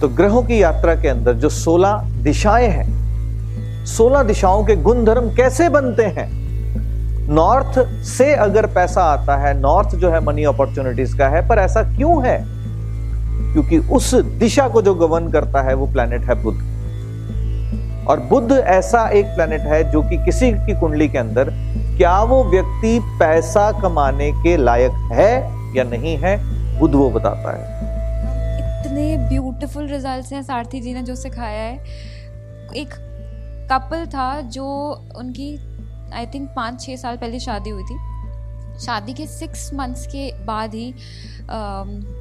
तो ग्रहों की यात्रा के अंदर जो 16 दिशाएँ हैं 16 दिशाओं के गुणधर्म कैसे बनते हैं? नॉर्थ से अगर पैसा आता है नॉर्थ जो है मनी अपॉर्चुनिटीज़ का है, पर ऐसा क्यों है? क्योंकि उस दिशा को जो गवर्न करता है, वो प्लेनेट है बुद्ध। और बुद्ध ऐसा एक प्लेनेट है जो कि किसी की कुंडली के अंदर क्या वो व्यक्ति पैसा कमाने के लायक है या नहीं है, बुद्ध वो बताता है। इतने ब्यूटीफुल रिजल्ट्स हैं सारथी जी ने जो सिखाया है। एक कपल था जो उनकी आई थिंक पाँच छः साल पहले शादी हुई थी। शादी के सिक्स मंथ्स के बाद ही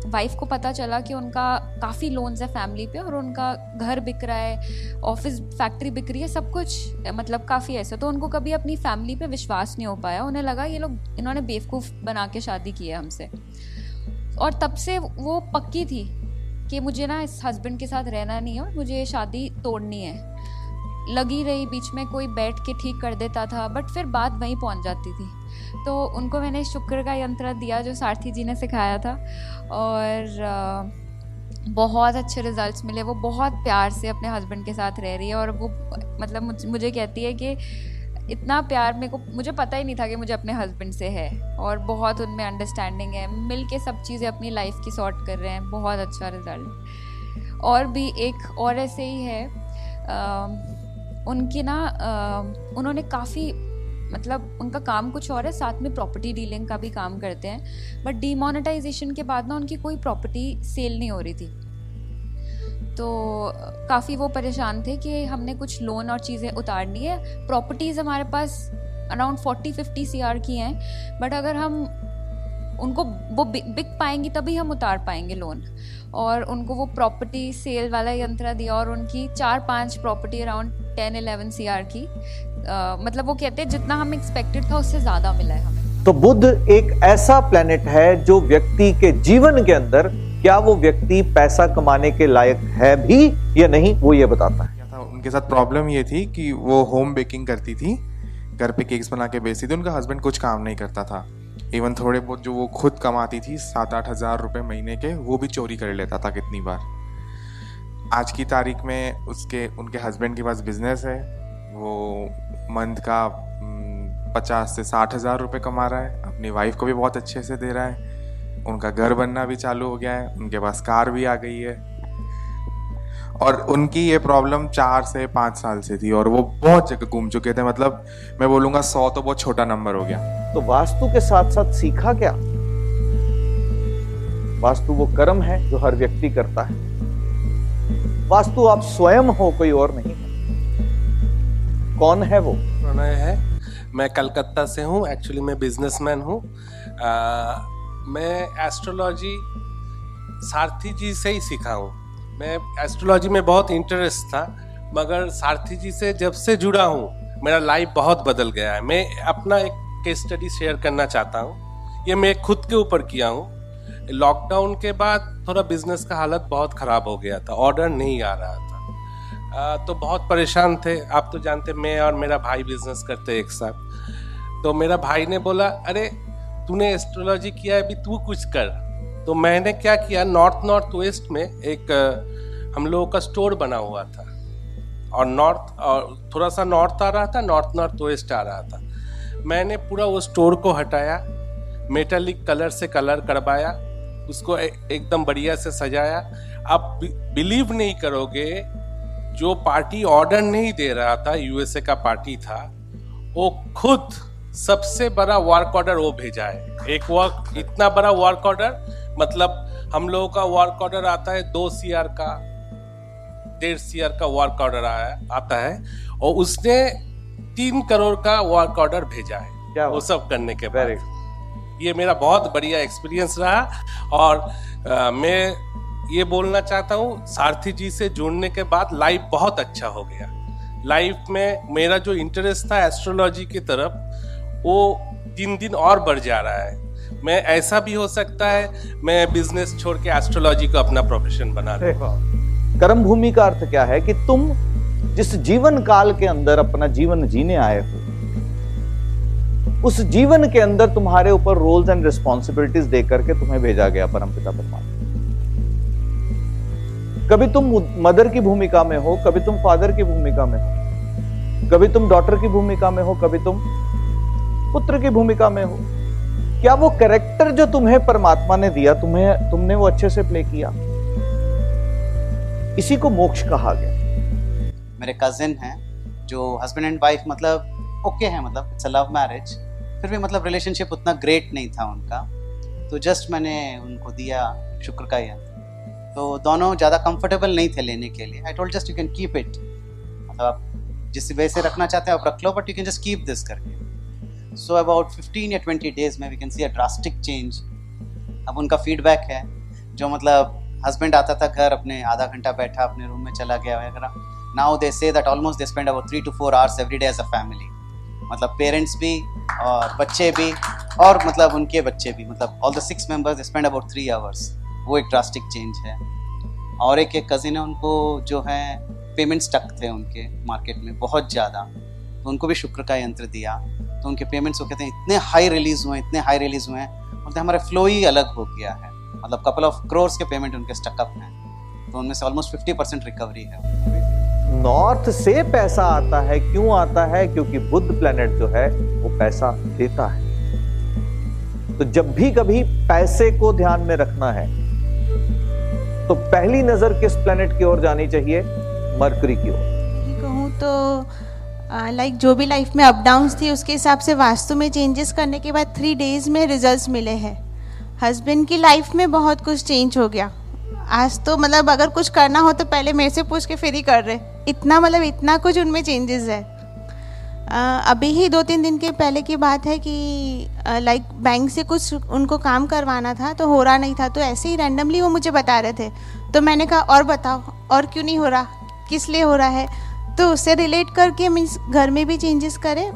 वाइफ को पता चला कि उनका काफ़ी लोन्स है फैमिली पे और उनका घर बिक रहा है ऑफ़िस फैक्ट्री बिक रही है, सब कुछ मतलब काफ़ी ऐसा तो उनको कभी अपनी फैमिली पे विश्वास नहीं हो पाया। उन्हें लगा ये लोग, इन्होंने बेवकूफ़ बना के शादी की है हमसे। और तब से वो पक्की थी। कि मुझे ना इस हस्बैंड के साथ रहना नहीं है और मुझे शादी तोड़नी है। लगी रही, बीच में कोई बैठ के ठीक कर देता था बट फिर बात वहीं पहुँच जाती थी। तो उनको मैंने शुक्र का यंत्र दिया जो सारथी जी ने सिखाया था और बहुत अच्छे रिजल्ट्स मिले। वो बहुत प्यार से अपने हस्बैंड के साथ रह रही है और वो मतलब मुझे कहती है कि इतना प्यार मेरे को मुझे पता ही नहीं था कि मुझे अपने हस्बैंड से है। और बहुत उनमें अंडरस्टैंडिंग है। मिल के सब चीज़ें अपनी लाइफ की सॉर्ट कर रहे हैं। बहुत अच्छा रिज़ल्ट और भी एक और ऐसे ही है आ, उनकी ना उन्होंने काफ़ी मतलब उनका काम कुछ और है। साथ में प्रॉपर्टी डीलिंग का भी काम करते हैं। बट डीमोनेटाइजेशन के बाद ना उनकी कोई प्रॉपर्टी सेल नहीं हो रही थी। तो काफ़ी वो परेशान थे कि हमने कुछ लोन और चीज़ें उतारनी है। प्रॉपर्टीज़ हमारे पास around forty fifty C R की हैं बट अगर हम उनको वो बिक पाएँगी तभी हम उतार पाएँगे लोन और उनको वो प्रॉपर्टी सेल वाला यंत्र दिया और उनकी चार पाँच property around ten eleven C R की। आ, मतलब वो कहते हैं जितना हम एक्सपेक्टेड था उससे ज़्यादा मिला है हमें। तो बुद्ध एक ऐसा प्लेनेट है जो व्यक्ति के जीवन के अंदर क्या वो व्यक्ति पैसा कमाने के लायक है भी या नहीं, वो ये बताता है। उनके साथ प्रॉब्लम ये थी कि वो होम बेकिंग करती थी, घर पे केक्स बना के बेचती थी, उनका हस्बैंड कुछ काम नहीं करता था। इवन थोड़े बहुत जो वो खुद कमाती थी सात आठ हज़ार रुपये महीने के, वो भी चोरी कर लेता था कितनी बार। आज की तारीख में उसके, उनके हस्बैंड के पास बिज़नेस है, वो मंथ का पचास से साठ हज़ार रुपये कमा रहा है, अपनी वाइफ को भी बहुत अच्छे से दे रहा है। उनका घर बनना भी चालू हो गया है उनके पास कार भी आ गई है। और उनकी ये प्रॉब्लम चार से पाँच साल से थी और वो बहुत जगह घूम चुके थे मतलब मैं बोलूँगा सौ तो बहुत छोटा नंबर हो गया। तो वास्तु के साथ साथ सीखा क्या? वास्तु वो कर्म है जो हर व्यक्ति करता है। वास्तु आप स्वयं हो कोई और नहीं कौन है वो? प्रणय है। मैं कलकत्ता से हूँ एक्चुअली मैं बिजनेसमैन हूँ। मैं एस्ट्रोलॉजी सारथी जी से ही सीखा हूँ। मैं एस्ट्रोलॉजी में बहुत इंटरेस्ट था मगर सारथी जी से जब से जुड़ा हूँ मेरा लाइफ बहुत बदल गया है। मैं अपना एक केस स्टडी शेयर करना चाहता हूँ। ये मैं खुद के ऊपर किया हूँ। लॉकडाउन के बाद थोड़ा बिज़नेस का हालत बहुत ख़राब हो गया था ऑर्डर नहीं आ रहा था। आ, तो बहुत परेशान थे। आप तो जानते मैं और मेरा भाई बिज़नेस करते एक साथ। तो मेरा भाई ने बोला अरे तूने एस्ट्रोलॉजी किया अभी तू कुछ कर। तो मैंने क्या किया नॉर्थ नॉर्थ वेस्ट में एक हम लोगों का स्टोर बना हुआ था। और नॉर्थ और थोड़ा सा नॉर्थ आ रहा था नॉर्थ नॉर्थ वेस्ट आ रहा था। मैंने पूरा वो स्टोर को हटाया मेटालिक कलर से कलर करवाया, उसको एकदम बढ़िया से सजाया। आप बिलीव नहीं करोगे, जो पार्टी ऑर्डर नहीं दे रहा था यूएसए का पार्टी था, वो खुद सबसे बड़ा वर्क ऑर्डर वो भेजा है। एक वर्क इतना बड़ा वर्क ऑर्डर मतलब हम लोगों का वर्क ऑर्डर आता है दो सीआर का डेढ़ सीआर का वर्क ऑर्डर आया आता है और उसने तीन करोड़ का वर्क ऑर्डर भेजा है क्या वो सब करने के बाद। ये मेरा बहुत बढ़िया एक्सपीरियंस रहा और आ, मैं ये बोलना चाहता हूँ सारथी जी से जुड़ने के बाद लाइफ बहुत अच्छा हो गया। लाइफ में मेरा जो इंटरेस्ट था एस्ट्रोलॉजी की तरफ़ वो दिन दिन और बढ़ जा रहा है। मैं, ऐसा भी हो सकता है, मैं बिज़नेस छोड़ के एस्ट्रोलॉजी को अपना प्रोफेशन बना कर्म भूमि का अर्थ क्या है कि तुम जिस जीवन काल के अंदर अपना जीवन जीने आए हो, उस जीवन के अंदर तुम्हारे ऊपर रोल्स एंड रिस्पॉन्सिबिलिटीज देकर के तुम्हें भेजा गया परमपिता परमात्मा। कभी तुम मदर की भूमिका में हो, कभी तुम फादर की भूमिका में हो, कभी तुम डॉटर की भूमिका में हो, कभी तुम पुत्र की भूमिका में हो। क्या वो कैरेक्टर जो तुम्हें परमात्मा ने दिया, तुम्हें, तुमने वो अच्छे से प्ले किया? इसी को मोक्ष कहा गया। मेरे कजिन हैं, जो हस्बैंड एंड वाइफ मतलब ओके है मतलब इट्स अ लव मैरिज फिर भी मतलब रिलेशनशिप उतना ग्रेट नहीं था उनका। तो जस्ट मैंने उनको दिया शुक्र का यंत्र तो दोनों ज़्यादा कंफर्टेबल नहीं थे लेने के लिए। I told just you can keep it मतलब आप जिस वे से रखना चाहते हैं, आप रख लो but you can just keep this करके। सो अबाउट फिफ्टीन या ट्वेंटी डेज़ में we can see a drastic change अब उनका फीडबैक है, जो मतलब हस्बैंड आता था घर अपने आधा घंटा बैठा, अपने रूम में चला गया वगैरह now they say that almost they spend about three two four hours every day as a family मतलब पेरेंट्स भी और बच्चे भी, और मतलब उनके बच्चे भी मतलब all the six members spend about three hours वो एक ड्रास्टिक चेंज है. और एक एक कज़िन है, उनको जो है पेमेंट स्टक थे उनके मार्केट में बहुत ज़्यादा. तो उनको भी शुक्र का यंत्र दिया. तो उनके पेमेंट्स वो कहते हैं इतने हाई रिलीज़ हुए इतने हाई रिलीज़ हुए हैं। बोलते हमारा फ्लो ही अलग हो गया है। मतलब कपल ऑफ़ क्रोर्स के पेमेंट उनके स्टकअप हैं। तो उनमें से ऑलमोस्ट फिफ्टी परसेंट रिकवरी है। नॉर्थ से पैसा आता है। क्यों आता है? क्योंकि बुद्ध प्लेनेट जो है वो पैसा देता है। तो जब भी कभी पैसे को ध्यान में रखना है तो पहली नज़र किस प्लेनेट की ओर जानी चाहिए? मरकरी की ओर। कहूँ तो लाइक like, जो भी लाइफ में अप डाउन थी उसके हिसाब से वास्तु में चेंजेस करने के बाद थ्री डेज़ में रिजल्ट्स मिले हैं। हस्बैंड की लाइफ में बहुत कुछ चेंज हो गया। आज तो मतलब अगर कुछ करना हो तो पहले मेरे से पूछ के फिर ही कर रहे। इतना मतलब इतना कुछ उनमें चेंजेस है। Uh, अभी ही दो तीन दिन के पहले की बात है कि लाइक uh, बैंक से कुछ उनको काम करवाना था तो हो रहा नहीं था। तो ऐसे ही रैंडमली वो मुझे बता रहे थे। तो मैंने कहा और बताओ और क्यों नहीं हो रहा? किस लिए हो रहा है? तो उससे रिलेट करके मीन्स घर में भी चेंजेस करें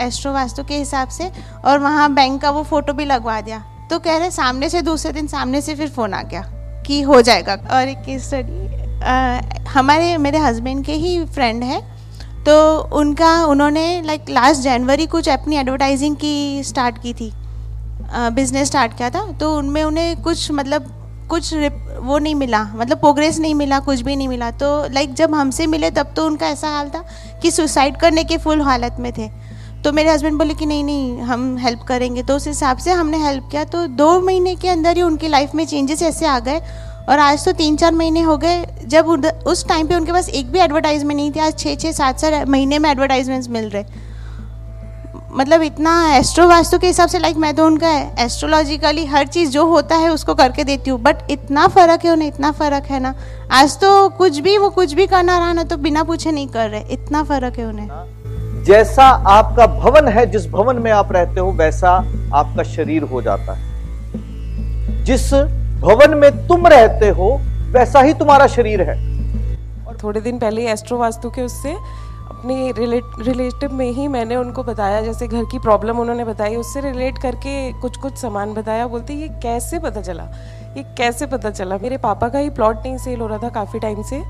एस्ट्रो वास्तु के हिसाब से, और वहाँ बैंक का वो फ़ोटो भी लगवा दिया। तो कह रहे सामने से दूसरे दिन सामने से फिर फ़ोन आ गया कि हो जाएगा। और एक स्टडी हमारे, मेरे हस्बैंड के ही फ्रेंड है। तो उनका, उन्होंने लाइक लास्ट जनवरी कुछ अपनी एडवर्टाइजिंग की स्टार्ट की थी। बिज़नेस स्टार्ट किया था। तो उनमें उन्हें कुछ मतलब कुछ वो नहीं मिला मतलब प्रोग्रेस नहीं मिला, कुछ भी नहीं मिला। तो लाइक जब हमसे मिले, तब तो उनका ऐसा हाल था कि सुसाइड करने के फुल हालत में थे। तो मेरे हस्बैंड बोले कि नहीं नहीं, हम हेल्प करेंगे। तो उस हिसाब से हमने हेल्प किया। तो दो महीने के अंदर ही उनकी लाइफ में चेंजेस ऐसे आ गए। और आज तो तीन चार महीने हो गए। जब उस टाइम पे उनके पास एक भी एडवर्टाइजमेंट नहीं थी, आज छः छः सात सात महीने में एडवर्टाइजमेंट्स मिल रहे। मतलब इतना एस्ट्रो वास्तु के हिसाब से लाइक मैं तो उनका एस्ट्रोलॉजिकली हर चीज़ जो होता है उसको करके देती हूँ। बट इतना फ़र्क है उन्हें इतना फ़र्क है ना। आज तो कुछ भी वो कुछ भी करना रहा ना तो बिना पूछे नहीं कर रहे। इतना फ़र्क है उन्हें। जैसा आपका भवन है जिस भवन में आप रहते हो वैसा आपका शरीर हो जाता है। जिस भवन में तुम रहते हो वैसा ही तुम्हारा शरीर है। और थोड़े दिन पहले एस्ट्रो वास्तु के उससे अपने रिलेट रिलेटिव में ही मैंने उनको बताया जैसे घर की प्रॉब्लम उन्होंने बताई उससे रिलेट करके कुछ कुछ सामान बताया। बोलते ये कैसे पता चला? ये कैसे पता चला? मेरे पापा का ही प्लॉट नहीं सेल हो रहा था काफ़ी टाइम से।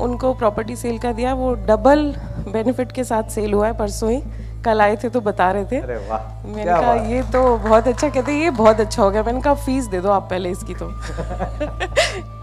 उनको प्रॉपर्टी सेल का दिया। वो डबल बेनिफिट के साथ सेल हुआ है परसों ही। कल आए थे तो बता रहे थे। मैंने कहा ये तो बहुत अच्छा कहते ये बहुत अच्छा हो गया। मैंने कहा फ़ीस दे दो आप पहले इसकी तो।